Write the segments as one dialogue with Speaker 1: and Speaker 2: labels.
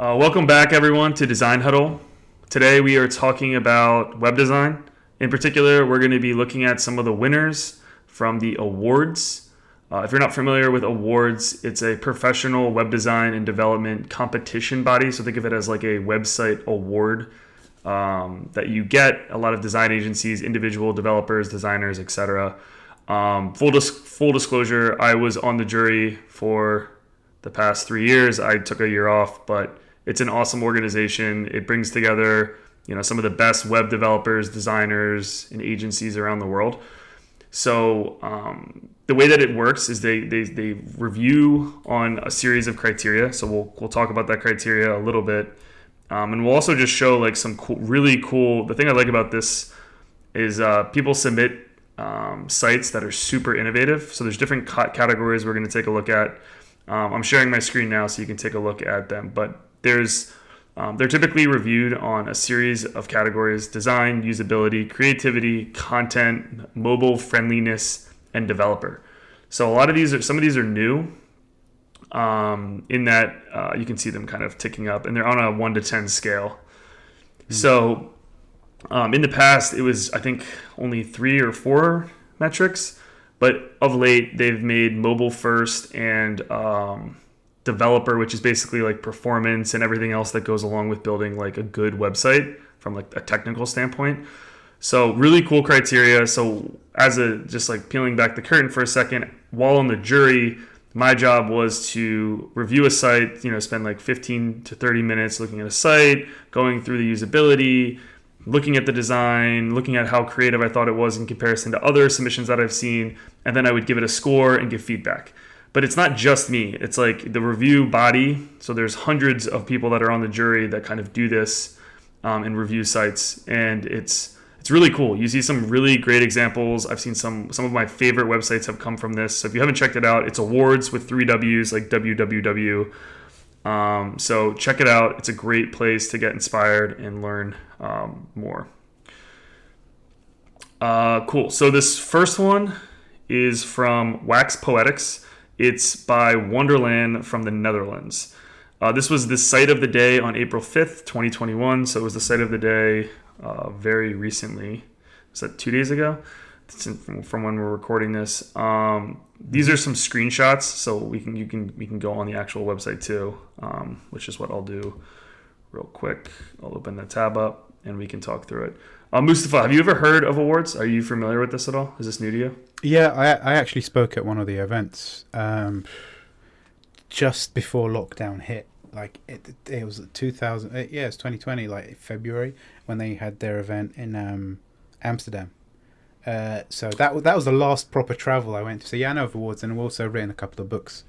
Speaker 1: Uh, welcome back, everyone, to Design Huddle. Today we are talking about web design. In particular, we're going to be looking at some of the winners from the Awwwards. Uh, if you're not familiar with Awwwards, it's a professional web design and development competition body. So think of it as like a website award um, that you get. A lot of design agencies, individual developers, designers, etc. Um, full dis- full disclosure, I was on the jury for the past three years. I took a year off, but it's an awesome organization. It brings together, you know, some of the best web developers, designers, and agencies around the world. So um, the way that it works is they, they they review on a series of criteria. So we'll we'll talk about that criteria a little bit, um, and we'll also just show like some cool, really cool. The thing I like about this is uh, people submit um, sites that are super innovative. So there's different categories we're going to take a look at. Um, I'm sharing my screen now so you can take a look at them. But there's um, they're typically reviewed on a series of categories design, usability, creativity, content, mobile friendliness, and developer. So a lot of these are some of these are new um, in that uh, you can see them kind of ticking up and they're on a 1 to 10 scale. Mm-hmm. So um, in the past, it was, I think, only three or four metrics, but of late, they've made mobile first and um, developer, which is basically like performance and everything else that goes along with building like a good website from like a technical standpoint. So really cool criteria. So as a just like peeling back the curtain for a second, while on the jury, my job was to review a site, you know, spend like 15 to 30 minutes looking at a site, going through the usability, looking at the design, looking at how creative I thought it was in comparison to other submissions that I've seen, and then I would give it a score and give feedback but it's not just me. It's like the review body. So there's hundreds of people that are on the jury that kind of do this um, in review sites, and it's it's really cool. You see some really great examples. I've seen some some of my favorite websites have come from this. So if you haven't checked it out, it's Awwwards with three W's like www. Um, so check it out. It's a great place to get inspired and learn um, more. Uh, cool. So this first one is from Wax Poetics. It's by Wonderland from the Netherlands. Uh, this was the site of the day on April 5th, 2021. So it was the site of the day uh, very recently. Was that two days ago? From when we're recording this. Um, these are some screenshots, so we can you can we can go on the actual website too, um, which is what I'll do real quick. I'll open the tab up and we can talk through it. Uh, Mustafa, have you ever heard of Awwwards? Are you familiar with this at all? Is this new to you?
Speaker 2: Yeah, I I actually spoke at one of the events um, just before lockdown hit. Like it, it was 2000. Uh, yeah, it's 2020, like February when they had their event in um, Amsterdam. Uh, so that that was the last proper travel I went to. So yeah, I know of Awwwards, and I've also written a couple of books.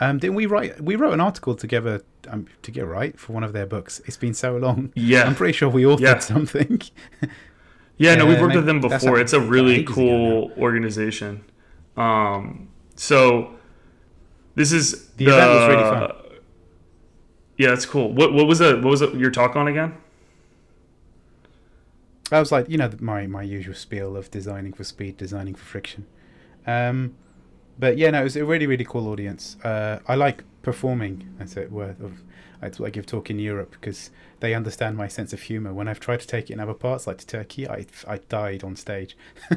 Speaker 2: Um, didn't we write? We wrote an article together um, to get right for one of their books. It's been so long.
Speaker 1: Yeah,
Speaker 2: I'm pretty sure we authored yeah. something.
Speaker 1: Yeah, no, we've worked with them before. It's a really cool organization. Um, so this is
Speaker 2: the, the, event was really fun.
Speaker 1: Yeah, that's cool. What what was it? What was it? Your talk on again?
Speaker 2: I was like, you know, my my usual spiel of designing for speed, designing for friction. Um, but yeah, no, it was a really really cool audience. Uh, I like performing, as it were, of I, give talk in Europe because they understand my sense of humor. When I've tried to take it in other parts, like to Turkey, I I died on stage.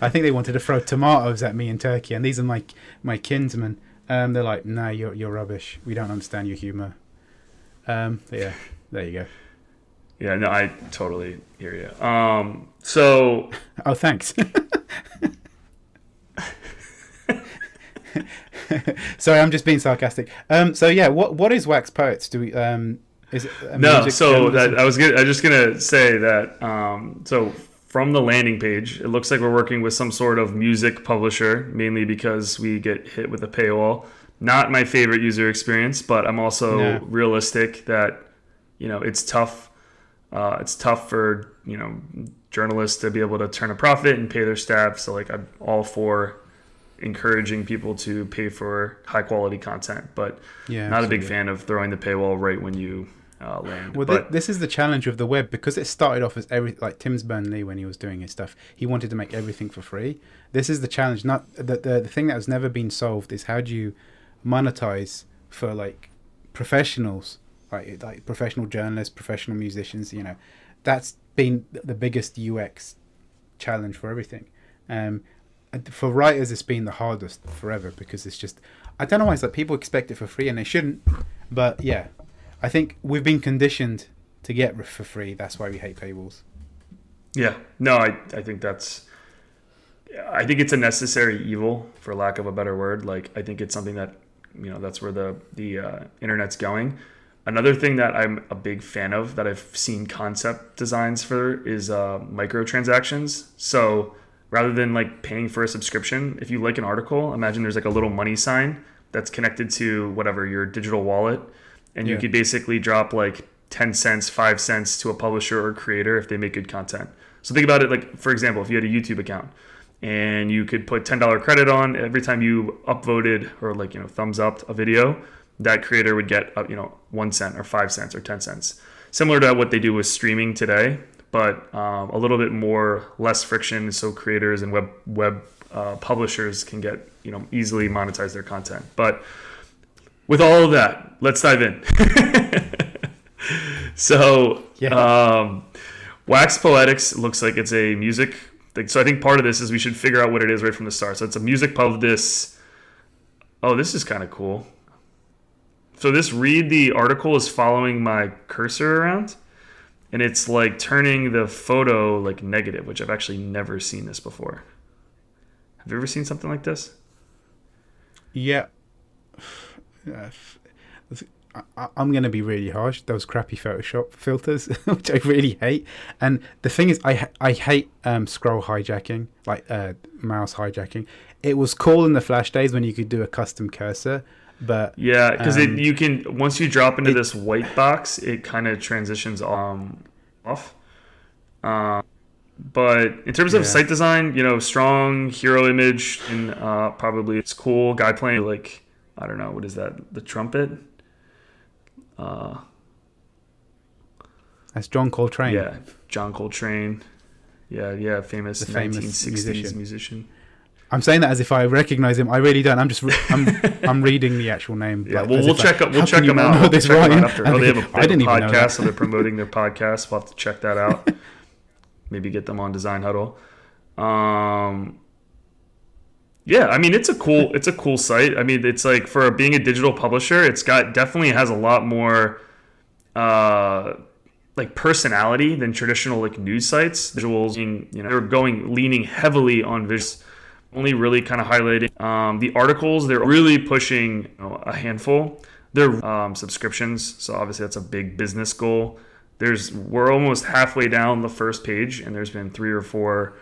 Speaker 2: I think they wanted to throw tomatoes at me in Turkey, and these are my my kinsmen. Um, they're like, "No, you're you're rubbish. We don't understand your humor." Um, yeah, there you go.
Speaker 1: Yeah, no, I totally hear you. Um, so,
Speaker 2: oh, thanks. Sorry, I'm just being sarcastic. Um, so yeah, what what is Wax Poetics? Do we um, is
Speaker 1: it no? So that, I was gonna, I just gonna say that. Um, so from the landing page, it looks like we're working with some sort of music publisher, mainly because we get hit with a paywall. not my favorite user experience, but I'm also
Speaker 2: No.
Speaker 1: realistic that you know it's tough. Uh, it's tough for you know journalists to be able to turn a profit and pay their staff. So like I'm all for encouraging people to pay for high quality content, but
Speaker 2: Yeah,
Speaker 1: not a big fan of throwing the paywall right when you uh, land.
Speaker 2: Well,
Speaker 1: but
Speaker 2: thi- this is the challenge of the web because it started off as every like Tim Berners-Lee when he was doing his stuff. He wanted to make everything for free. This is the challenge. Not the the, the thing that has never been solved is how do you monetize for like professionals, like like professional journalists, professional musicians. You know, that's been the biggest UX challenge for everything. Um, for writers, it's been the hardest forever because it's just I don't know why it's like people expect it for free and they shouldn't. But yeah, I think we've been conditioned to get for free. That's why we hate paywalls.
Speaker 1: Yeah, no, I, I think that's, I think it's a necessary evil, for lack of a better word. Like, I think it's something that, you know, that's where the the uh, internet's going. Another thing that I'm a big fan of that I've seen concept designs for is uh, microtransactions. So rather than like paying for a subscription, if you like an article, imagine there's like a little money sign that's connected to whatever your digital wallet, and you could basically drop like 10 cents, 5 cents to a publisher or creator if they make good content. So think about it like, for example, if you had a YouTube account and you could put $10 credit on every time you upvoted or like, you know, thumbs up a video, that creator would get, uh, you know, 1 cent or 5 cents or 10 cents. Similar to what they do with streaming today, but um, a little bit more, less friction so creators and web, web uh, publishers can get, you know, easily monetize their content. But with all of that, let's dive in. so,
Speaker 2: Yeah.
Speaker 1: um, Wax Poetics looks like it's a music. Like, so I think part of this is we should figure out what it is right from the start. So it's a music pub. This. Oh, this is kind of cool. So this read the article is following my cursor around, and it's like turning the photo like negative, which I've actually never seen this before. Have you ever seen something like this?
Speaker 2: Yeah. I'm going to be really harsh. Those crappy Photoshop filters, which I really hate. And the thing is, I I hate um, scroll hijacking, like uh, mouse hijacking. It was cool in the Flash days when you could do a custom cursor, but
Speaker 1: Yeah, because
Speaker 2: Um,
Speaker 1: it you can once you drop into
Speaker 2: it-
Speaker 1: this white box, it kind of transitions um off. Um, but in terms of
Speaker 2: Yeah.
Speaker 1: site design, you know, strong hero image and uh, probably it's cool. Guy playing like I don't know what is that? The trumpet. Uh,
Speaker 2: that's John Coltrane.
Speaker 1: yeah, John Coltrane. Yeah, yeah, famous
Speaker 2: The famous musician.
Speaker 1: musician.
Speaker 2: I'm saying that as if I recognize him. I really don't. I'm just re- I'm I'm reading the actual name.
Speaker 1: Yeah,
Speaker 2: like,
Speaker 1: well, we'll
Speaker 2: if, like,
Speaker 1: check we'll check them out. We'll
Speaker 2: this
Speaker 1: check them out after. Oh, they have a, they
Speaker 2: I
Speaker 1: have a
Speaker 2: didn't even know
Speaker 1: podcast, so they're promoting their podcast. We'll have to check that out. Maybe get them on Design Huddle. Um, yeah, I mean it's a cool it's a cool site. I mean it's like for being a digital publisher, it's got definitely has a lot more uh like personality than traditional like news sites. Visuals, you know, they're going leaning heavily on visuals. Only really kind of highlighting um, the articles. They're really pushing you know, a handful. They're um, subscriptions, so obviously that's a big business goal. There's we're almost halfway down the first page, and there's been three or four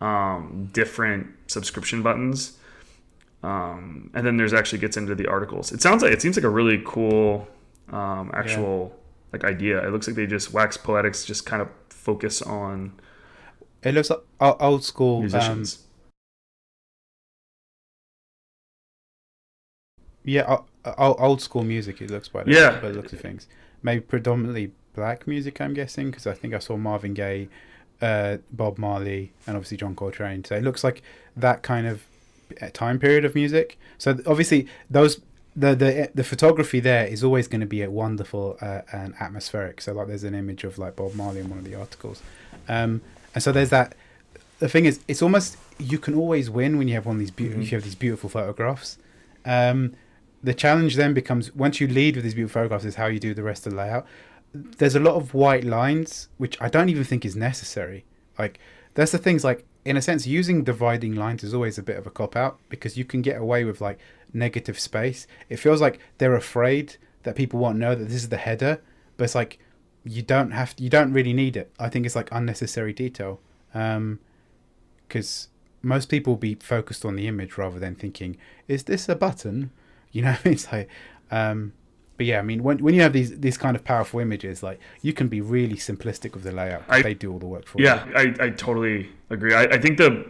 Speaker 1: um, different subscription buttons. Um, and then there's actually gets into the articles. It sounds like it seems like a really cool um, actual like idea. It looks like they just wax poetics just kind of focus on
Speaker 2: It looks like old school. Um,
Speaker 1: musicians.
Speaker 2: Yeah, old school music. It looks by the,
Speaker 1: Yeah.
Speaker 2: by the looks of things. Maybe predominantly black music. I'm guessing because I think I saw Marvin Gaye, uh, Bob Marley, and obviously John Coltrane. So it looks like that kind of uh, time period of music. So obviously those. The, the the photography there is always going to be a wonderful uh, and atmospheric. So like there's an image of like Bob Marley in one of the articles, um, and so there's that. The thing is, it's almost you can always win when you have one of these beautiful.
Speaker 1: Mhm.
Speaker 2: If you have these beautiful photographs, um, the challenge then becomes once you lead with these beautiful photographs is how you do the rest of the layout. There's a lot of white lines which I don't even think is necessary. Like that's the things like in a sense using dividing lines is always a bit of a cop out because you can get away with like negative space. It feels like they're afraid that people won't know that this is the header, but it's like you don't have you don't really need it. I think it's like unnecessary detail. Um, because most people will be focused on the image rather than thinking, is this a button? You know, it's like, um, but yeah, I mean, when when you have these these kind of powerful images, like you can be really simplistic with the layout.
Speaker 1: I-
Speaker 2: they do all the work for
Speaker 1: Yeah,
Speaker 2: you.
Speaker 1: Yeah, I, I totally agree. I, I think the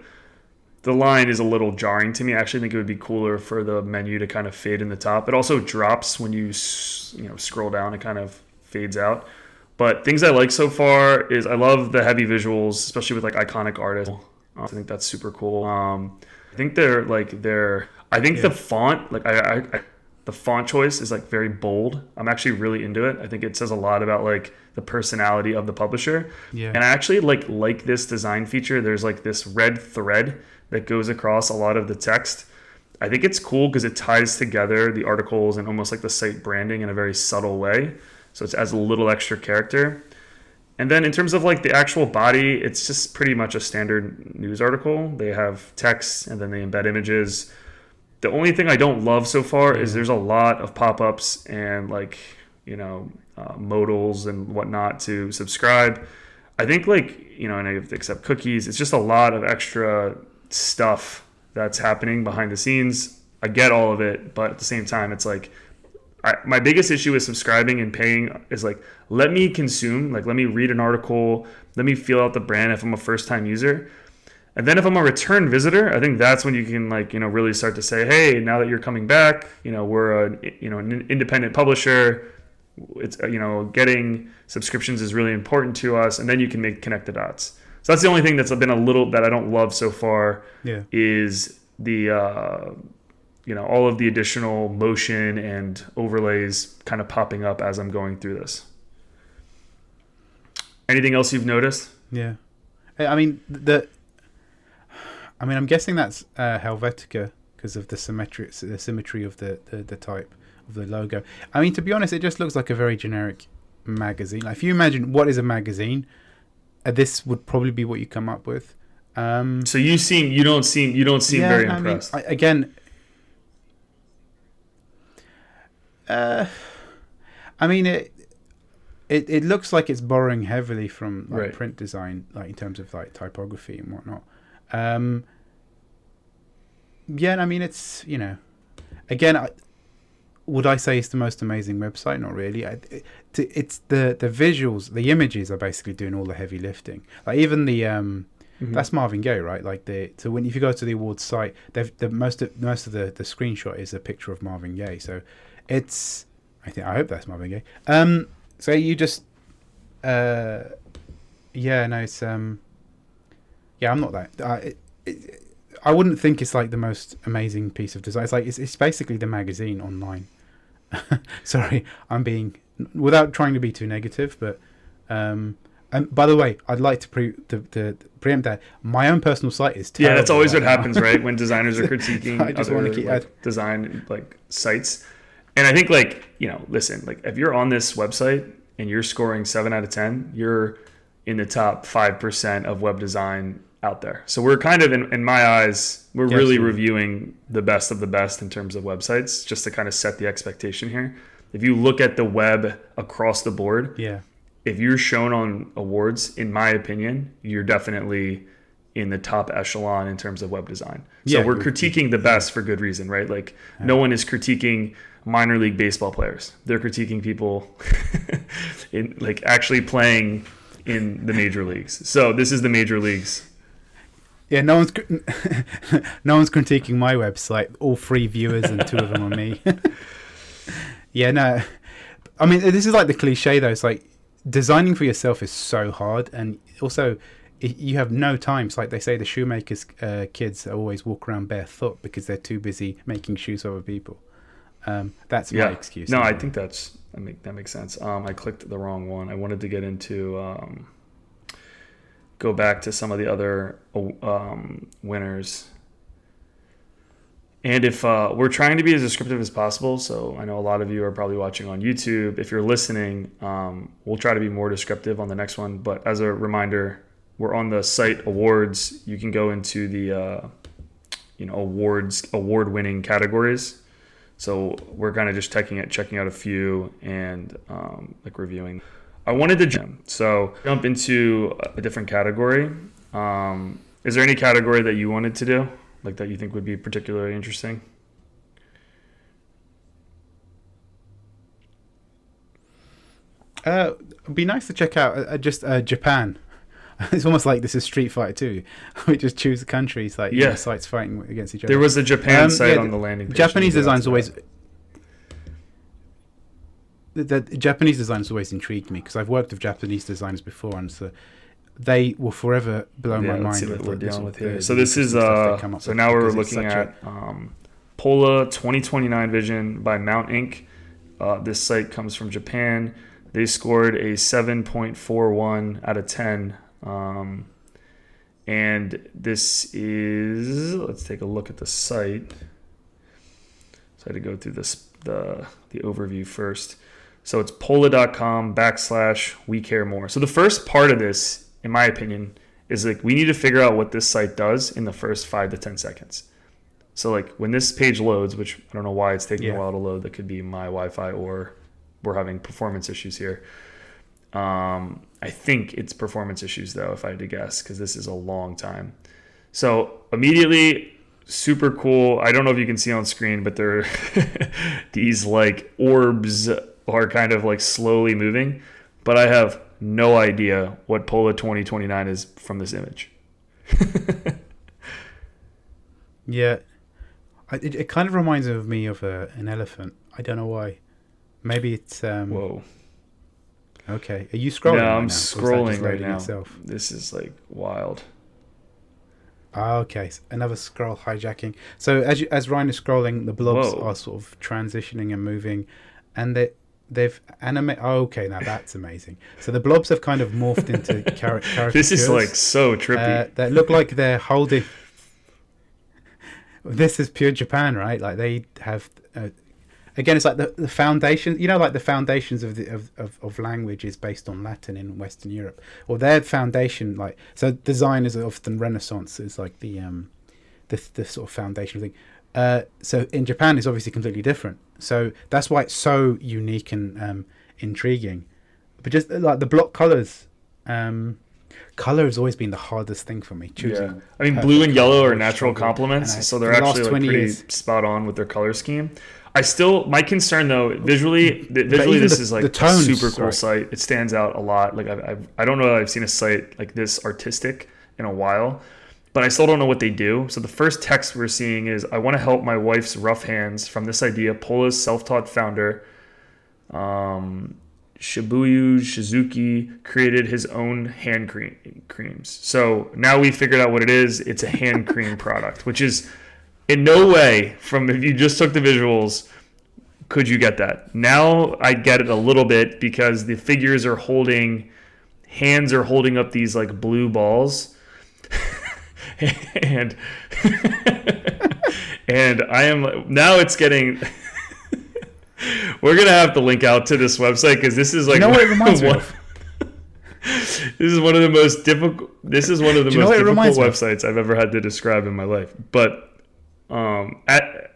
Speaker 1: the line is a little jarring to me. I actually think it would be cooler for the menu to kind of fade in the top. It also drops when you you know scroll down. It kind of fades out. But things I like so far is I love the heavy visuals, especially with like iconic artists. I think that's super cool. Um, I think they're like they're. I think the font, like I, I, I, the font choice is like very bold. I'm actually really into it. I think it says a lot about like the personality of the publisher.
Speaker 2: Yeah.
Speaker 1: And I actually like like this design feature. There's like this red thread that goes across a lot of the text. I think it's cool because it ties together the articles and almost like the site branding in a very subtle way. So it adds a little extra character. And then in terms of like the actual body, it's just pretty much a standard news article. They have text and then they embed images. The only thing I don't love so far is there's a lot of pop-ups and like you know uh, modals and whatnot to subscribe. I think like you know, and I have to accept cookies. It's just a lot of extra stuff that's happening behind the scenes. I get all of it, but at the same time, it's like I, my biggest issue with subscribing and paying is like let me consume like let me read an article let me feel out the brand if i'm a first time user and then if i'm a return visitor i think that's when you can like you know really start to say hey now that you're coming back you know we're a you know an independent publisher it's you know getting subscriptions is really important to us and then you can make connect the dots so that's the only thing that's been a little that i don't love so far
Speaker 2: Yeah.
Speaker 1: is the uh, you know all of the additional motion and overlays kind of popping up as I'm going through this. Anything else you've noticed?
Speaker 2: Yeah, I mean the. I mean, I'm guessing that's uh, Helvetica because of the symmetry, the symmetry of the, the the type of the logo. I mean, to be honest, it just looks like a very generic magazine. Like, if you imagine what is a magazine, uh, this would probably be what you come up with. Um,
Speaker 1: So you seem you don't seem you don't seem
Speaker 2: yeah,
Speaker 1: very
Speaker 2: I mean,
Speaker 1: impressed.
Speaker 2: I, again, uh, I mean it. It, it looks like it's borrowing heavily from like
Speaker 1: Right.
Speaker 2: print design, like in terms of like typography and whatnot. Um, yeah, I mean it's you know, again, I, would I say it's the most amazing website? Not really. I, it, it's the the visuals, the images are basically doing all the heavy lifting. Like even the um,
Speaker 1: Mhm.
Speaker 2: that's Marvin Gaye, right? Like the so when if you go to the Awwwards site, they've the most of most of the the screenshot is a picture of Marvin Gaye. So it's I think I hope that's Marvin Gaye. Um, so you just uh, yeah, no, it's um, yeah, I'm not that. I it, it, I wouldn't think it's like the most amazing piece of design. It's like it's it's basically the magazine online. Sorry, I'm being without trying to be too negative, but um. And by the way, I'd like to, pre- to, to preempt that my own personal site is
Speaker 1: yeah, that's always
Speaker 2: right
Speaker 1: what
Speaker 2: now.
Speaker 1: happens, right? When designers are critiquing
Speaker 2: I just
Speaker 1: other
Speaker 2: wanna keep-
Speaker 1: like, design like sites, and I think like you know, listen, like if you're on this website and you're scoring seven out of ten, you're in the top five percent of web design out there. So we're kind of in, in my eyes, we're
Speaker 2: Yeah,
Speaker 1: really reviewing the best of the best in terms of websites, just to kind of set the expectation here. If you look at the web across the board,
Speaker 2: Yeah,
Speaker 1: if you're shown on Awwwards, in my opinion, you're definitely in the top echelon in terms of web design. So
Speaker 2: Yeah,
Speaker 1: we're critiquing the best for good reason, right? Like no one is critiquing minor league baseball players. They're critiquing people in like actually playing in the major leagues. So this is the major leagues.
Speaker 2: Yeah. No one's cr- no one's critiquing my website. All three viewers and two of them are me. yeah, no. I mean, this is like the cliche though. It's like designing for yourself is so hard, and also you have no time. It's like they say the shoemakers' uh, kids always walk around barefoot because they're too busy making shoes for other people. Um, that's my
Speaker 1: Yeah.
Speaker 2: excuse.
Speaker 1: No, I think that's that make that makes sense. Um, I clicked the wrong one. I wanted to get into um, go back to some of the other um, winners. And if uh, we're trying to be as descriptive as possible, so I know a lot of you are probably watching on YouTube. If you're listening, um, we'll try to be more descriptive on the next one. But as a reminder, we're on the site Awwwards. You can go into the uh, you know Awwwards award winning categories. So we're kind of just checking it, checking out a few, and um, like reviewing. I wanted to jump, so jump into a different category. Um, is there any category that you wanted to do, like that you think would be particularly interesting?
Speaker 2: Uh, it'd be nice to check out uh, just uh, Japan. It's almost like this is Street Fighter 2. we just choose countries, like yeah. You know, sites fighting against each other.
Speaker 1: There was a Japan um, site yeah, on the landing page.
Speaker 2: Japanese design's always the, the, Japanese designers always intrigued me because I've worked with Japanese designers before, and so they will forever blow yeah, my mind. See
Speaker 1: what we're dealing with here. So this is uh, so now we're looking at a, um, Pola 2029 Vision by Mount Inc. Uh, this site comes from Japan. They scored a 7.41 out of 10. Um, and this is, let's take a look at the site. So I had to go through this the the overview first. So it's pola.com backslash we care more. So the first part of this, in my opinion, is like we need to figure out what this site does in the first five to 10 seconds. So like when this page loads, which I don't know why it's taking yeah. a while to load, that could be my Wi-Fi or we're having performance issues here. Um, I think it's performance issues though, if I had to guess, because this is a long time. So immediately, super cool. I don't know if you can see on screen, but there are these like orbs are kind of like slowly moving, but I have no idea what Pola 2029 is from this image.
Speaker 2: yeah, it, it kind of reminds of me of a, an elephant. I don't know why. Maybe it's um,
Speaker 1: whoa.
Speaker 2: Okay, are you scrolling?
Speaker 1: Yeah, I'm scrolling right now. Itself? This is like wild.
Speaker 2: Ah, okay. Another scroll hijacking. So as you, as Ryan is scrolling, the blobs Whoa. are sort of transitioning and moving, and they they've animate. Oh, okay, now that's amazing. So the blobs have kind of morphed into char- characters.
Speaker 1: This is like so trippy.
Speaker 2: Uh, that look like they're holding. this is pure Japan, right? Like they have. Uh, again, it's like the, the foundation. You know, like the foundations of the of, of, of language is based on Latin in Western Europe, or their foundation. Like so, design is often Renaissance is like the um, the the sort of foundation thing. Uh, so in Japan, it's obviously completely different. So that's why it's so unique and um, intriguing. But just uh, like the block colors, um, color has always been the hardest thing for me. Choosing. Yeah.
Speaker 1: I mean, blue and yellow are natural complements, so they're actually like pretty years, spot on with their color scheme. I still my concern though visually visually this the, is like a super cool sorry. site. It stands out a lot. Like I've, I've I don't know I've seen a site like this artistic in a while but I still don't know what they do. So the first text we're seeing is I want to help my wife's rough hands from this idea. Pola's self-taught founder, um, Shinobu Suzuki, created his own hand cream, creams. So now we figured out what it is. It's a hand cream product, which is in no way from if you just took the visuals could you get that. Now I get it a little bit because the figures are holding hands are holding up these like blue balls and and I am now it's getting. we're gonna have to link out to this website because this is like
Speaker 2: you know what it reminds me of.
Speaker 1: This is one of the most difficult. This is one of the most difficult websites I've ever had to describe in my life. But um, at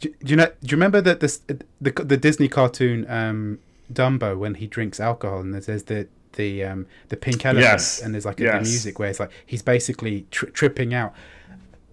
Speaker 2: do, do you know? Do you remember that this the the Disney cartoon um, Dumbo when he drinks alcohol and there's the the um, the pink elephant, yes. and there's like yes. the music where it's like he's basically tri- tripping out.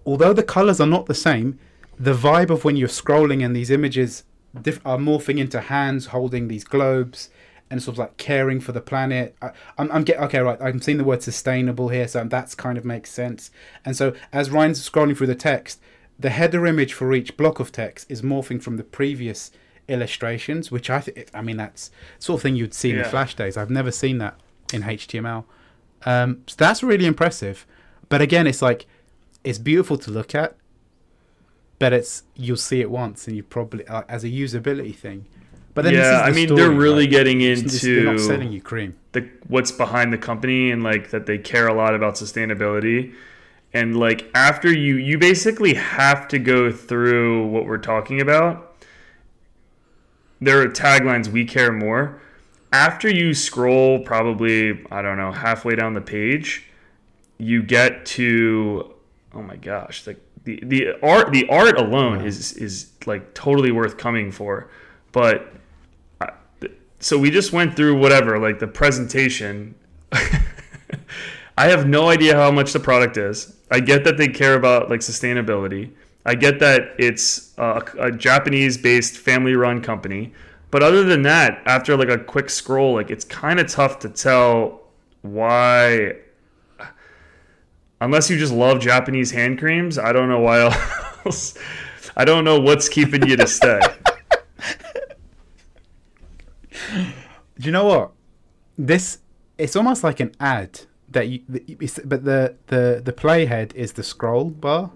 Speaker 2: Although the colors are not the same, the vibe of when you're scrolling and these images diff- are morphing into hands holding these globes and sort of like caring for the planet. I, am I'm get okay, right. I'm seeing the word sustainable here, so that's kind of makes sense. And so as Ryan's scrolling through the text, the header image for each block of text is morphing from the previous illustrations, which I think, I mean, that's sort of thing you'd see in the Flash days. I've never seen that in HTML. Um, so that's really impressive. But again, it's like, it's beautiful to look at, but it's, you'll see it once and you probably, uh, as a usability thing.
Speaker 1: But then yeah, the I mean, story, they're really getting into
Speaker 2: they're not selling you cream.
Speaker 1: The, what's behind the company and like that they care a lot about sustainability and like after you you basically have to go through what we're talking about there are taglines we care more. After you scroll probably i don't know halfway down the page you get to oh my gosh like the, the art the art alone is is like totally worth coming for. But uh, so we just went through whatever like the presentation. I have no idea how much the product is. I get that they care about like sustainability I get that it's a, a Japanese based family run company. But other than that, after like a quick scroll, like it's kind of tough to tell why. Unless you just love Japanese hand creams, I don't know why else. I don't know what's keeping you to stay.
Speaker 2: Do you know what? This it's almost like an ad that you, but the the the playhead is the scroll bar,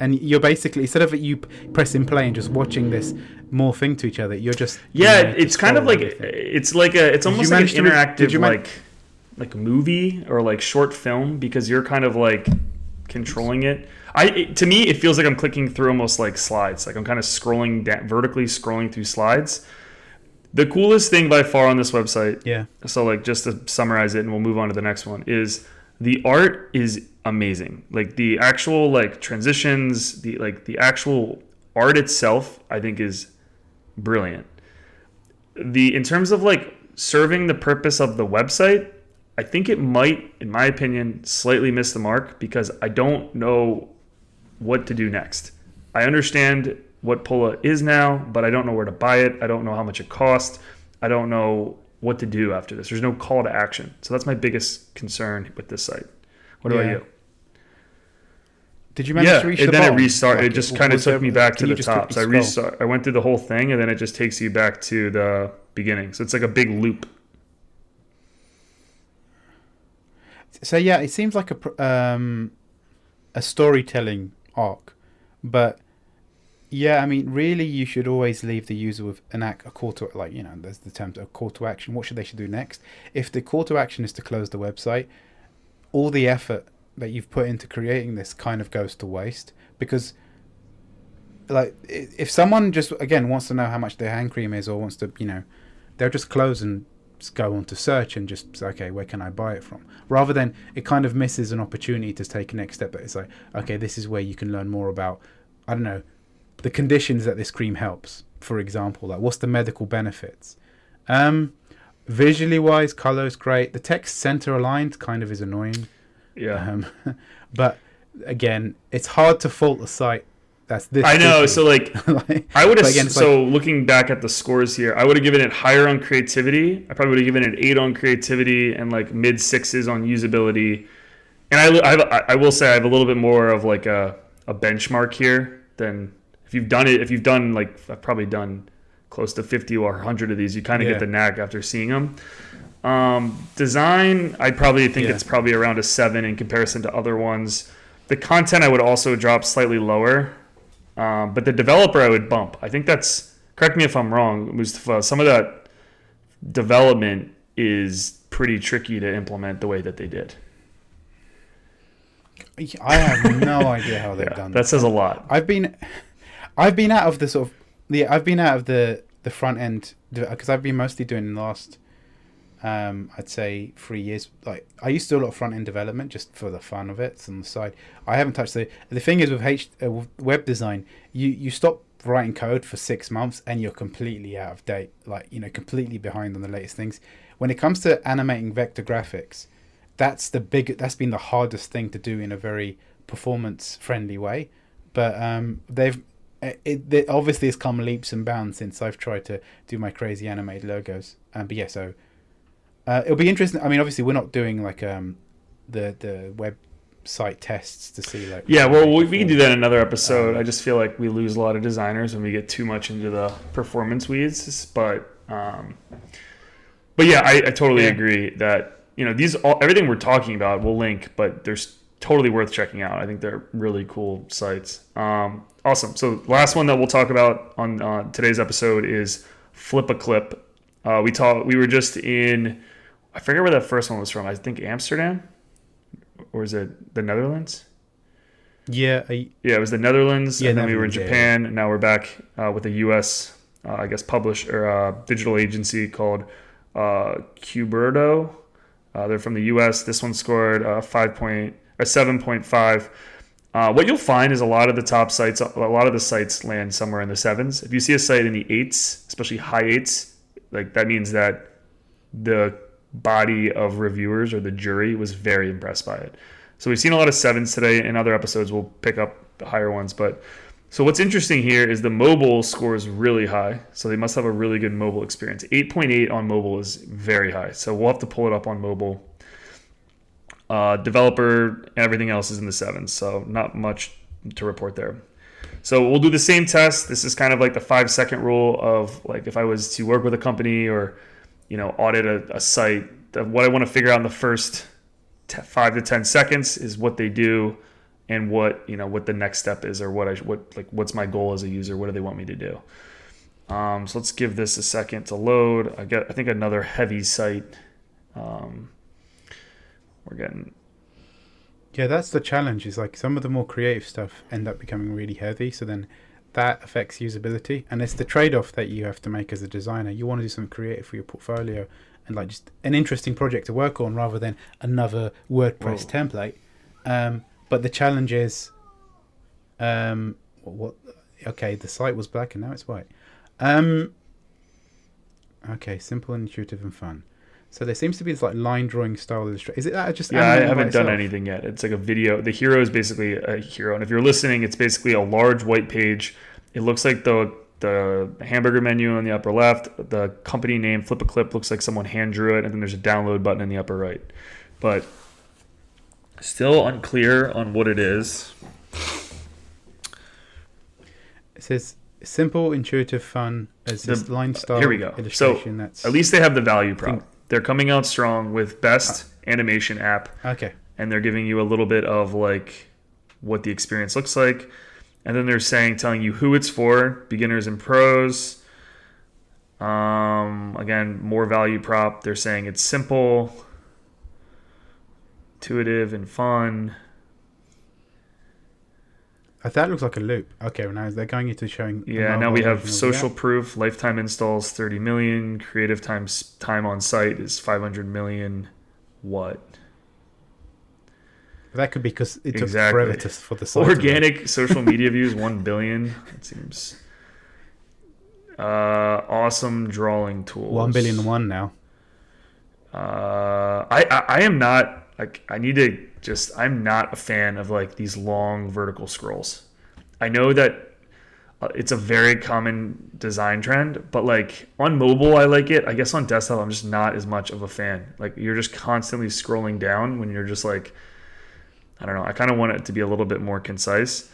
Speaker 2: and you're basically instead of you pressing play and just watching this morphing to each other, you're just
Speaker 1: Yeah,
Speaker 2: you know,
Speaker 1: it's kind of like
Speaker 2: everything.
Speaker 1: it's like a it's almost like an
Speaker 2: manage to re-
Speaker 1: interactive
Speaker 2: man-
Speaker 1: like like movie or like short film because you're kind of like controlling it. I it, to me it feels like I'm clicking through almost like slides. Like I'm kind of scrolling down, vertically scrolling through slides. The coolest thing by far on this website
Speaker 2: yeah.
Speaker 1: so like just to summarize it and we'll move on to the next one is the art is amazing like the actual like transitions the like the actual art itself i think is brilliant the in terms of like serving the purpose of the website i think it might in my opinion slightly miss the mark because i don't know what to do next i understand what Pola is now, but I don't know where to buy it. I don't know how much it costs. I don't know what to do after this. There's no call to action. So that's my biggest concern with this site. What about you?
Speaker 2: Did you manage
Speaker 1: Yeah,
Speaker 2: to reach
Speaker 1: and
Speaker 2: the
Speaker 1: then it
Speaker 2: bottom?
Speaker 1: restarted.
Speaker 2: Like,
Speaker 1: It just kind of took
Speaker 2: there-
Speaker 1: me back to the top. So I restart. I went through the whole thing, and then it just takes you back to the beginning. So it's like a big loop.
Speaker 2: So yeah, it seems like a um, a storytelling arc, but yeah, I mean, really, you should always leave the user with an act, a call to like you know, there's the term a call to action. What should they should do next? If the call to action is to close the website, all the effort that you've put into creating this kind of goes to waste because like if someone just again wants to know how much their hand cream is or wants to you know they'll just close and go on to search and just say okay where can i buy it from? Rather than it kind of misses an opportunity to take a next step but it's like okay this is where you can learn more about i don't know the conditions that this cream helps for example like what's the medical benefits? Um visually wise colors great the text center aligned kind of is annoying
Speaker 1: Yeah.
Speaker 2: um, but again, it's hard to fault a site that's this.
Speaker 1: I know. So like,
Speaker 2: Like,
Speaker 1: I would have.
Speaker 2: but again, it's
Speaker 1: So looking back at the scores here, I would have given it higher on creativity. I probably would have given it eight on creativity and like mid sixes on usability. And I, I, I will say I have a little bit more of like a, a benchmark here than if you've done it. If you've done like I've probably done close to fifty or hundred of these, you kind of
Speaker 2: Yeah.
Speaker 1: get the knack after seeing them. Um, design, I probably think
Speaker 2: Yeah.
Speaker 1: it's probably around a seven in comparison to other ones. The content I would also drop slightly lower, um, but the developer I would bump. I think that's correct me if I'm wrong, Mustafa. Some of that development is pretty tricky to implement the way that they did.
Speaker 2: I have no idea how they've
Speaker 1: Yeah,
Speaker 2: done
Speaker 1: that That says a lot.
Speaker 2: I've been, I've been out of the sort of yeah, I've been out of the the front end because I've been mostly doing in the last, um, I'd say three years. Like I used to do a lot of front end development just for the fun of it it's on the side. I haven't touched the the thing is with H uh, with web design, you you stop writing code for six months and you're completely out of date. Like you know, completely behind on the latest things. When it comes to animating vector graphics, that's the big that's been the hardest thing to do in a very performance friendly way but um they've it, it obviously has come leaps and bounds since I've tried to do my crazy animated logos. Um, but yeah, so uh, it'll be interesting. I mean, obviously, we're not doing like um the the website tests to see like
Speaker 1: Yeah, well, we, we can do that in another episode.
Speaker 2: Um,
Speaker 1: I just feel like we lose a lot of designers when we get too much into the performance weeds. But, um, but yeah, I, I totally
Speaker 2: Yeah.
Speaker 1: agree that you know these all, everything we're talking about we'll link, but there's totally worth checking out. I think they're really cool sites. Um, awesome. So last one that we'll talk about on uh, today's episode is FlipaClip. Uh, we talked. We were just in. I forget where that first one was from. I think Amsterdam, or is it the Netherlands?
Speaker 2: Yeah, I,
Speaker 1: Yeah, it was the Netherlands,
Speaker 2: Yeah,
Speaker 1: and then we were in Japan, and now we're back uh, with a U.S. Uh, I guess publish or uh, digital agency called uh, Cuberto. Uh, they're from the U.S. This one scored uh, five point point five. Uh, what you'll find is a lot of the top sites, a lot of the sites land somewhere in the sevens. If you see a site in the eights, especially high eights, like that means that the body of reviewers or the jury was very impressed by it. So we've seen a lot of sevens today. In other episodes, we'll pick up the higher ones. But So what's interesting here is the mobile score is really high. So they must have a really good mobile experience. 8.8 on mobile is very high. So we'll have to pull it up on mobile. Uh, developer, everything else is in the sevens. So not much to report there. So we'll do the same test. This is kind of like the five second rule of like if I was to work with a company or you know audit a, a site, what I want to figure out in the first t- five to ten seconds is what they do and what you know what the next step is or what I what like what's my goal as a user. What do they want me to do? Um, so let's give this a second to load. I get I think another heavy site. Um, we're getting
Speaker 2: Yeah, that's the challenge. Is like some of the more creative stuff end up becoming really heavy. So then that affects usability, and it's the trade-off that you have to make as a designer. You want to do something creative for your portfolio and like just an interesting project to work on rather than another WordPress
Speaker 1: Whoa.
Speaker 2: template. Um, but the challenge is, um, what? Okay, the site was black and now it's white. Um, okay, simple, intuitive, and fun. So there seems to be this like line drawing style illustration. Is it that just
Speaker 1: Yeah, I haven't done anything yet. It's like a video. The hero is basically a hero, and if you're listening, it's basically a large white page. It looks like the the hamburger menu on the upper left. The company name FlipaClip looks like someone hand drew it, and then there's a download button in the upper right. But still unclear on what it is.
Speaker 2: It says simple, intuitive, fun. As
Speaker 1: The-
Speaker 2: this line style
Speaker 1: here we go.
Speaker 2: illustration.
Speaker 1: So,
Speaker 2: that's
Speaker 1: At least they have the value prop. They're coming out strong with best animation app.
Speaker 2: okay.
Speaker 1: and they're giving you a little bit of like what the experience looks like. And then they're saying telling you who it's for beginners and pros. Um, again more value prop. They're saying it's simple intuitive and fun
Speaker 2: that looks like a loop. Okay, well, now they're going into showing.
Speaker 1: yeah now we have
Speaker 2: version of the
Speaker 1: social proof lifetime installs 30 million creative times time on site is 500 million what
Speaker 2: That could be because it took
Speaker 1: Exactly.
Speaker 2: forever to, for the site.
Speaker 1: Organic social media views, one billion. It seems. Uh, awesome drawing tools.
Speaker 2: One billion and one now.
Speaker 1: Uh, I, I I am not like I need to just I'm not a fan of like these long vertical scrolls. I know that uh, it's a very common design trend, but like on mobile I like it. I guess on desktop I'm just not as much of a fan. Like you're just constantly scrolling down when you're just like I don't know. I kind of want it to be a little bit more concise.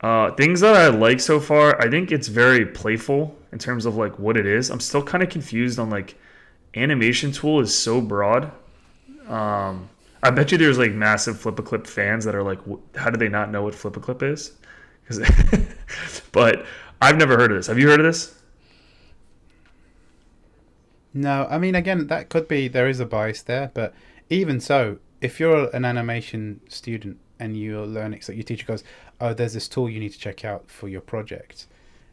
Speaker 1: Uh, things that I like so far, I think it's very playful in terms of like what it is. I'm still kind of confused on like animation tool is so broad. Um, I bet you there's like massive FlipaClip fans that are like, how do they not know what FlipaClip is? 'Cause- but I've never heard of this. Have you heard of this?
Speaker 2: No, I mean, again, that could be there is a bias there, but even so, if you're an animation student and you're learning, so your teacher goes, "Oh, there's this tool you need to check out for your project."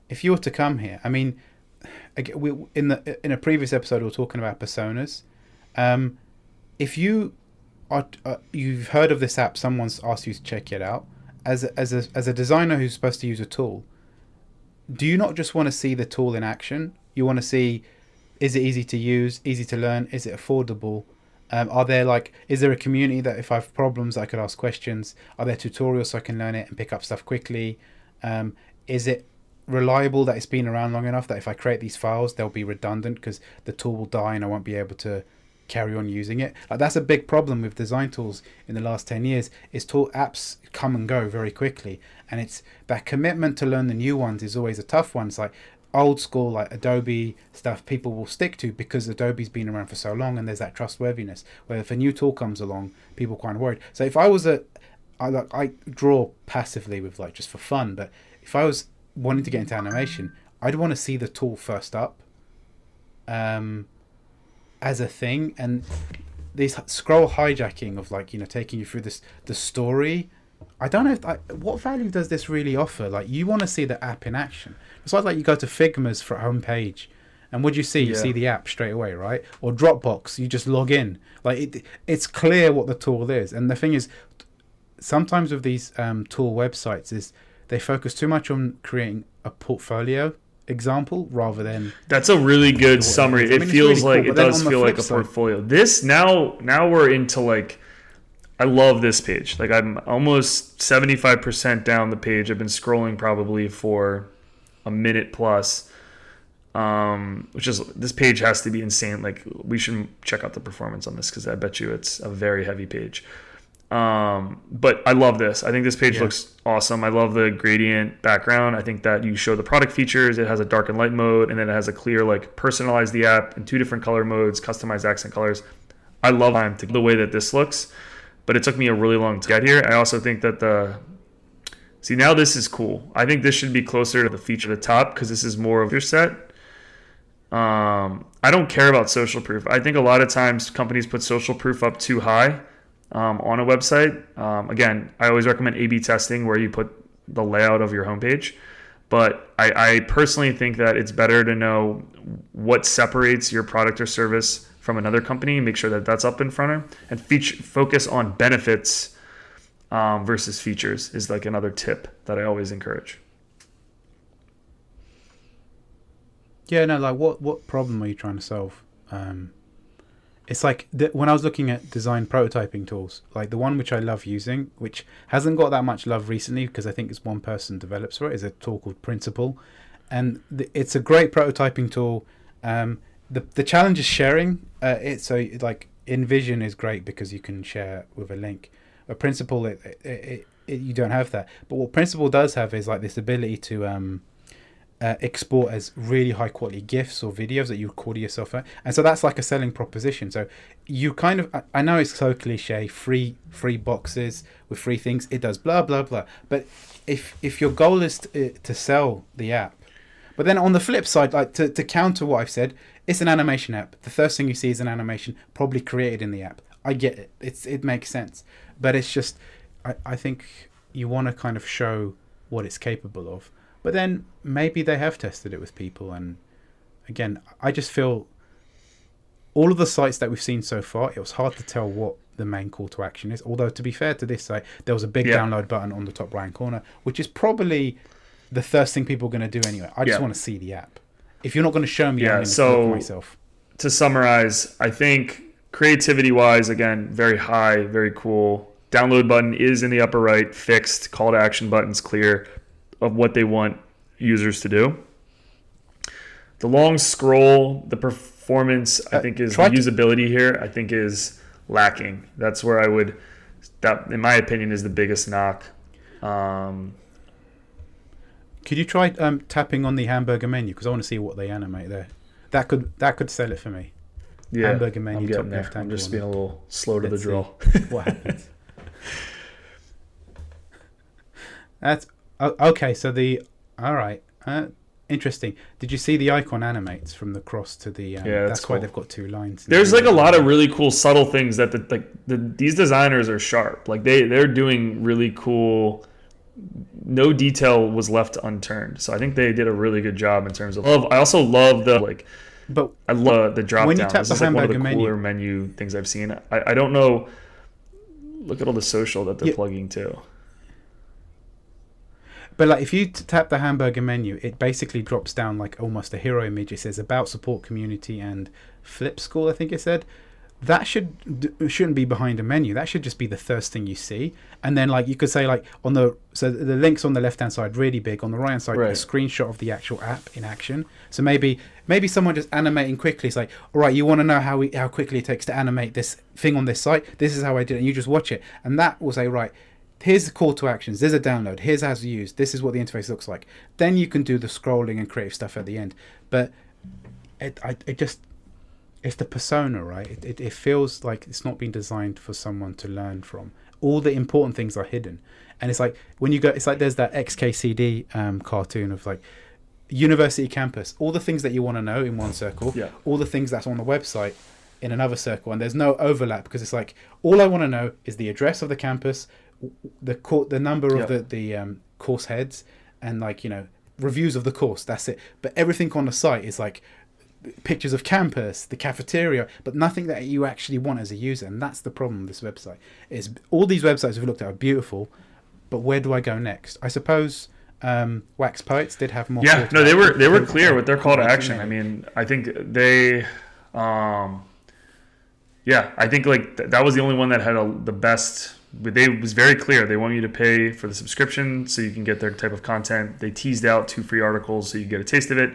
Speaker 2: If you were to come here, I mean, we, in the in a previous episode, we were talking about personas. Um, if you uh, you've heard of this app, someone's asked you to check it out. As a, as a as a designer who's supposed to use a tool, do you not just want to see the tool in action? You want to see is it easy to use easy to learn is it affordable um, are there like is there a community that if i have problems i could ask questions are there tutorials so i can learn it and pick up stuff quickly um, is it reliable that it's been around long enough that if i create these files they'll be redundant because the tool will die and i won't be able to carry on using it like that's a big problem with design tools in the last 10 years is tool apps come and go very quickly and it's that commitment to learn the new ones is always a tough one it's like old school like Adobe stuff people will stick to because Adobe's been around for so long and there's that trustworthiness. Where if a new tool comes along, people are of worried. So if I was a, I like I draw passively with like just for fun, but if I was wanting to get into animation, I'd want to see the tool first up, um, as a thing and this scroll hijacking of like you know taking you through this the story I don't know if I, what value does this really offer. Like you want to see the app in action. It's like like you go to Figma's for homepage, and what do you see? You
Speaker 1: Yeah.
Speaker 2: see the app straight away, right? Or Dropbox, you just log in. Like it, it's clear what the tool is. And the thing is, sometimes with these um, tool websites is they focus too much on creating a portfolio example rather than
Speaker 1: That's a really good summary.
Speaker 2: is. I
Speaker 1: It
Speaker 2: mean, it's
Speaker 1: feels
Speaker 2: really
Speaker 1: like
Speaker 2: cool,
Speaker 1: it does feel like a
Speaker 2: side-
Speaker 1: portfolio. This now now we're into like I love this page. Like I'm almost 75% down the page. I've been scrolling probably for a minute plus. Um, which is this page has to be insane. Like we should check out the performance on this because I bet you it's a very heavy page. Um, but I love this. I think this page yeah. looks awesome. I love the gradient background. I think that you show the product features. It has a dark and light mode, and then it has a clear like personalize the app in two different color modes, customized accent colors. I love time to the way that this looks, but it took me a really long to get here. I also think that the see now this is cool. I think this should be closer to the feature at the top because this is more of your set. Um, I don't care about social proof. I think a lot of times companies put social proof up too high um, on a website. Um, again, I always recommend A/B testing where you put the layout of your homepage. But I, I personally think that it's better to know what separates your product or service from another company. Make sure that that's up in front of and feature, focus on benefits um, versus features is like another tip that I always encourage.
Speaker 2: Yeah, no, like what what problem are you trying to solve? Um, it's like the, when I was looking at design prototyping tools, like the one which I love using, which hasn't got that much love recently because I think it's one person develops for it, is a tool called Principle, and the, it's a great prototyping tool. Um, the the challenge is sharing. Uh, it so like InVision is great because you can share with a link. A Principle, it, it, it, you don't have that. But what Principle does have is like this ability to um, uh, export as really high quality gifs or videos that you record yourself at. and so that's like a selling proposition. So you kind of i know it's so cliche free free boxes with free things it does blah blah blah. But if if your goal is to, uh, to sell the app but then on the flip side like to, to counter what i've said it's an animation app. The first thing you see is an animation probably created in the app. I get it. It's it makes sense. But it's just i, I think you want to kind of show what it's capable of but then maybe they have tested it with people, and again, I just feel all of the sites that we've seen so far, it was hard to tell what the main call to action is. Although to be fair to this site, there was a big yeah. download button on the top right corner, which is probably the first thing people are going to do anyway. I just yeah. want to see the app. If you're not going to show me, yeah. so myself.
Speaker 1: To summarize, I think creativity wise, again, very high, very cool. Download button is in the upper right, fixed. Call to action buttons clear of what they want users to do. The long scroll, the performance, I uh, think is uh, the usability here. I think is lacking. That's where I would, that in my opinion, is the biggest knock. Um,
Speaker 2: could you try um, tapping on the hamburger menu because I want to see what they animate there. That could that could sell it for me.
Speaker 1: Yeah, hamburger menu. I'm getting there. I'm just being a little slow to Let's the draw.
Speaker 2: what happens? That's Oh, okay, so the all right, uh, interesting. Did you see the icon animates from the cross to the? Um, yeah, that's, that's cool. why they've got two lines.
Speaker 1: There's like a lot of really cool subtle things that the like the, these designers are sharp. Like they they're doing really cool. No detail was left unturned, so I think they did a really good job in terms of. Love. I also love the like. But I love the drop when down. You tap this the is like one of the cooler menu. menu things I've seen. I, I don't know. Look at all the social that they're yeah. plugging to.
Speaker 2: But like if you tap the hamburger menu, it basically drops down like almost a hero image. It says about support community and flip school. I think it said that should shouldn't be behind a menu. That should just be the first thing you see. And then like you could say like on the so the links on the left hand side really big. On the right hand side, right. a screenshot of the actual app in action. So maybe maybe someone just animating quickly. It's like all right, you want to know how we how quickly it takes to animate this thing on this site. This is how I did it. And you just watch it, and that will say right here's the call to actions. There's a download. Here's how to use this is what the interface looks like. Then you can do the scrolling and creative stuff at the end. But it, I, it just it's the persona right? It, it, it feels like it's not been designed for someone to learn from. All the important things are hidden. And it's like when you go it's like there's that xkcd um, cartoon of like university campus. All the things that you want to know in one circle
Speaker 1: yeah.
Speaker 2: all the things that's on the website in another circle and there's no overlap because it's like all i want to know is the address of the campus the court, the number of yep. the the um, course heads, and like you know reviews of the course. That's it. But everything on the site is like pictures of campus, the cafeteria, but nothing that you actually want as a user. And that's the problem with this website. Is all these websites we've looked at are beautiful, but where do I go next? I suppose um, Wax Poetics did have more.
Speaker 1: Yeah, no, they were they were clear with their call to action. I mean, I think they. Um, yeah, I think like th- that was the only one that had a, the best. They was very clear. They want you to pay for the subscription so you can get their type of content. They teased out two free articles so you get a taste of it.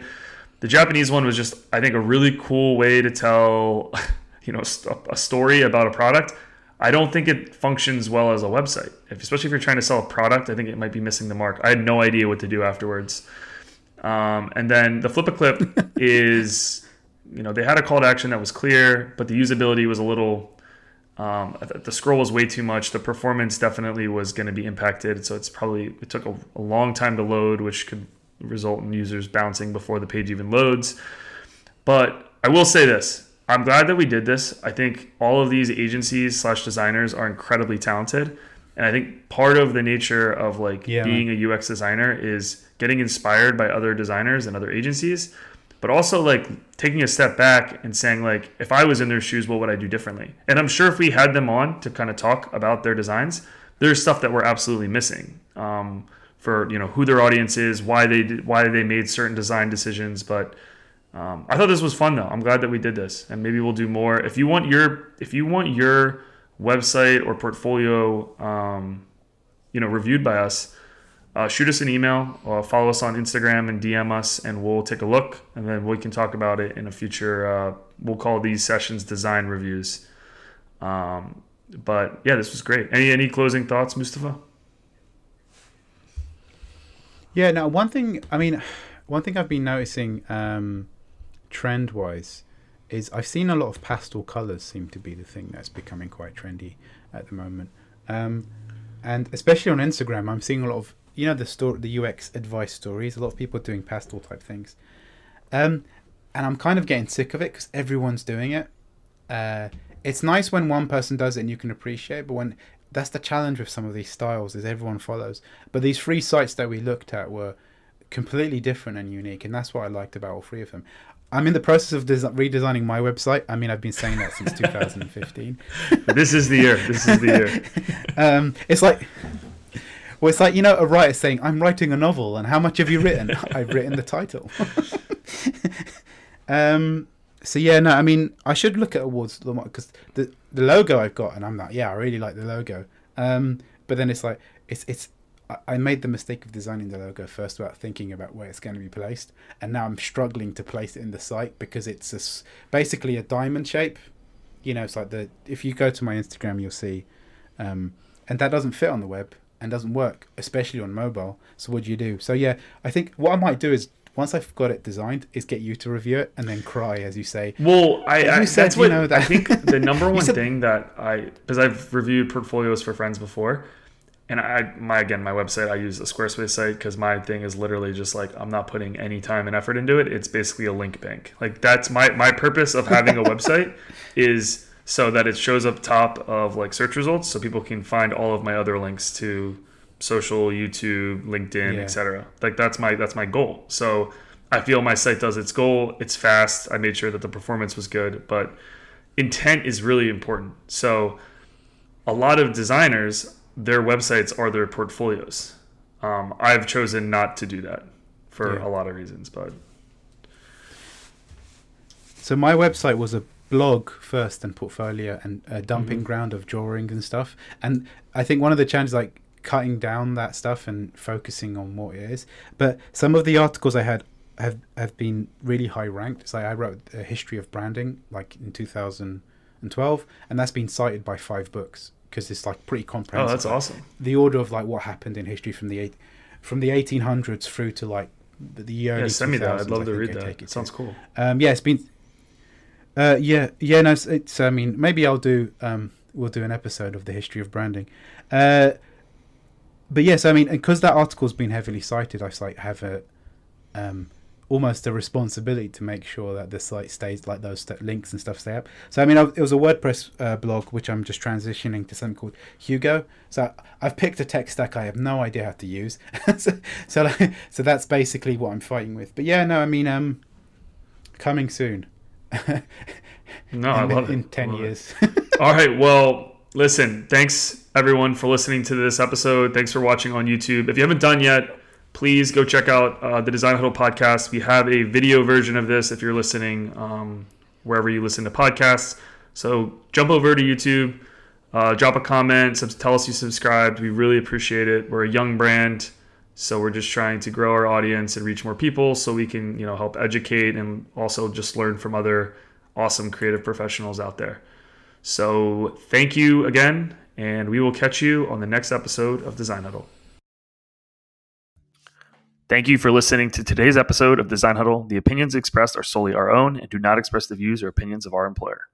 Speaker 1: The Japanese one was just, I think, a really cool way to tell, you know, a story about a product. I don't think it functions well as a website, if, especially if you're trying to sell a product. I think it might be missing the mark. I had no idea what to do afterwards. Um, and then the FlipaClip is, you know, they had a call to action that was clear, but the usability was a little. Um, the scroll was way too much. The performance definitely was going to be impacted. So it's probably it took a, a long time to load, which could result in users bouncing before the page even loads. But I will say this: I'm glad that we did this. I think all of these agencies slash designers are incredibly talented. And I think part of the nature of like yeah. being a UX designer is getting inspired by other designers and other agencies, but also like taking a step back and saying like, if I was in their shoes, what would I do differently? And I'm sure if we had them on to kind of talk about their designs, there's stuff that we're absolutely missing um, for you know who their audience is, why they did, why they made certain design decisions. But um, I thought this was fun though. I'm glad that we did this, and maybe we'll do more. If you want your if you want your website or portfolio, um, you know, reviewed by us, uh, shoot us an email or follow us on Instagram and DM us, and we'll take a look, and then we can talk about it in a future. Uh, we'll call these sessions design reviews. Um, but yeah, this was great. Any any closing thoughts, Mustafa?
Speaker 2: Yeah, now one thing. I mean, one thing I've been noticing um, trend wise is I've seen a lot of pastel colors seem to be the thing that's becoming quite trendy at the moment. Um, and especially on Instagram, I'm seeing a lot of you know the story, the UX advice stories. A lot of people are doing pastel type things, um, and I'm kind of getting sick of it because everyone's doing it. Uh, it's nice when one person does it and you can appreciate, but when that's the challenge with some of these styles is everyone follows. But these three sites that we looked at were completely different and unique, and that's what I liked about all three of them. I'm in the process of des- redesigning my website. I mean, I've been saying that since 2015.
Speaker 1: this is the year. This is the year.
Speaker 2: um, it's like, well, it's like you know, a writer saying, "I'm writing a novel," and how much have you written? I've written the title. um, so yeah, no, I mean, I should look at Awwwards because the the logo I've got, and I'm like, yeah, I really like the logo. Um, but then it's like, it's it's I made the mistake of designing the logo first without thinking about where it's going to be placed, and now I'm struggling to place it in the site because it's a, basically a diamond shape. You know, it's like the if you go to my Instagram, you'll see, um, and that doesn't fit on the web and doesn't work, especially on mobile. So what do you do? So yeah, I think what I might do is once I've got it designed, is get you to review it and then cry as you say.
Speaker 1: Well, I, I said, that's what know, that I think the number one said, thing that I because I've reviewed portfolios for friends before and I my again my website I use a Squarespace site because my thing is literally just like I'm not putting any time and effort into it. It's basically a link bank. Like that's my my purpose of having a website is so that it shows up top of like search results so people can find all of my other links to social, YouTube, LinkedIn, yeah. etc. Like that's my that's my goal. So I feel my site does its goal. It's fast. I made sure that the performance was good, but intent is really important. So a lot of designers their websites are their portfolios. Um, I've chosen not to do that for yeah. a lot of reasons, but
Speaker 2: so my website was a blog first and portfolio and a dumping mm-hmm. ground of drawing and stuff. And I think one of the challenges like cutting down that stuff and focusing on what it is. But some of the articles I had have have been really high ranked. So I wrote a history of branding like in 2012, and that's been cited by five books because it's like pretty comprehensive.
Speaker 1: Oh, that's awesome.
Speaker 2: The order of like what happened in history from the eight, from the 1800s through to like the, early. Yeah,
Speaker 1: send me that. I'd love to read that. It sounds cool.
Speaker 2: Um, yeah, it's been. Uh, yeah, yeah. No, it's, it's. I mean, maybe I'll do. Um, we'll do an episode of the history of branding. Uh, but yes, I mean, because that article's been heavily cited, I like have a. Um, almost a responsibility to make sure that the site stays like those st- links and stuff stay up. So I mean, I've, it was a WordPress uh, blog which I'm just transitioning to something called Hugo. So I've picked a tech stack I have no idea how to use. so so, like, so that's basically what I'm fighting with. But yeah, no, I mean, um, coming soon.
Speaker 1: No, I love
Speaker 2: in,
Speaker 1: it.
Speaker 2: In ten years.
Speaker 1: All right. Well, listen. Thanks everyone for listening to this episode. Thanks for watching on YouTube. If you haven't done yet please go check out uh, the Design Huddle podcast. We have a video version of this if you're listening um, wherever you listen to podcasts. So jump over to YouTube, uh, drop a comment, sub- tell us you subscribed. We really appreciate it. We're a young brand, so we're just trying to grow our audience and reach more people, so we can you know help educate and also just learn from other awesome creative professionals out there. So thank you again, and we will catch you on the next episode of Design Huddle. Thank you for listening to today's episode of Design Huddle. The opinions expressed are solely our own and do not express the views or opinions of our employer.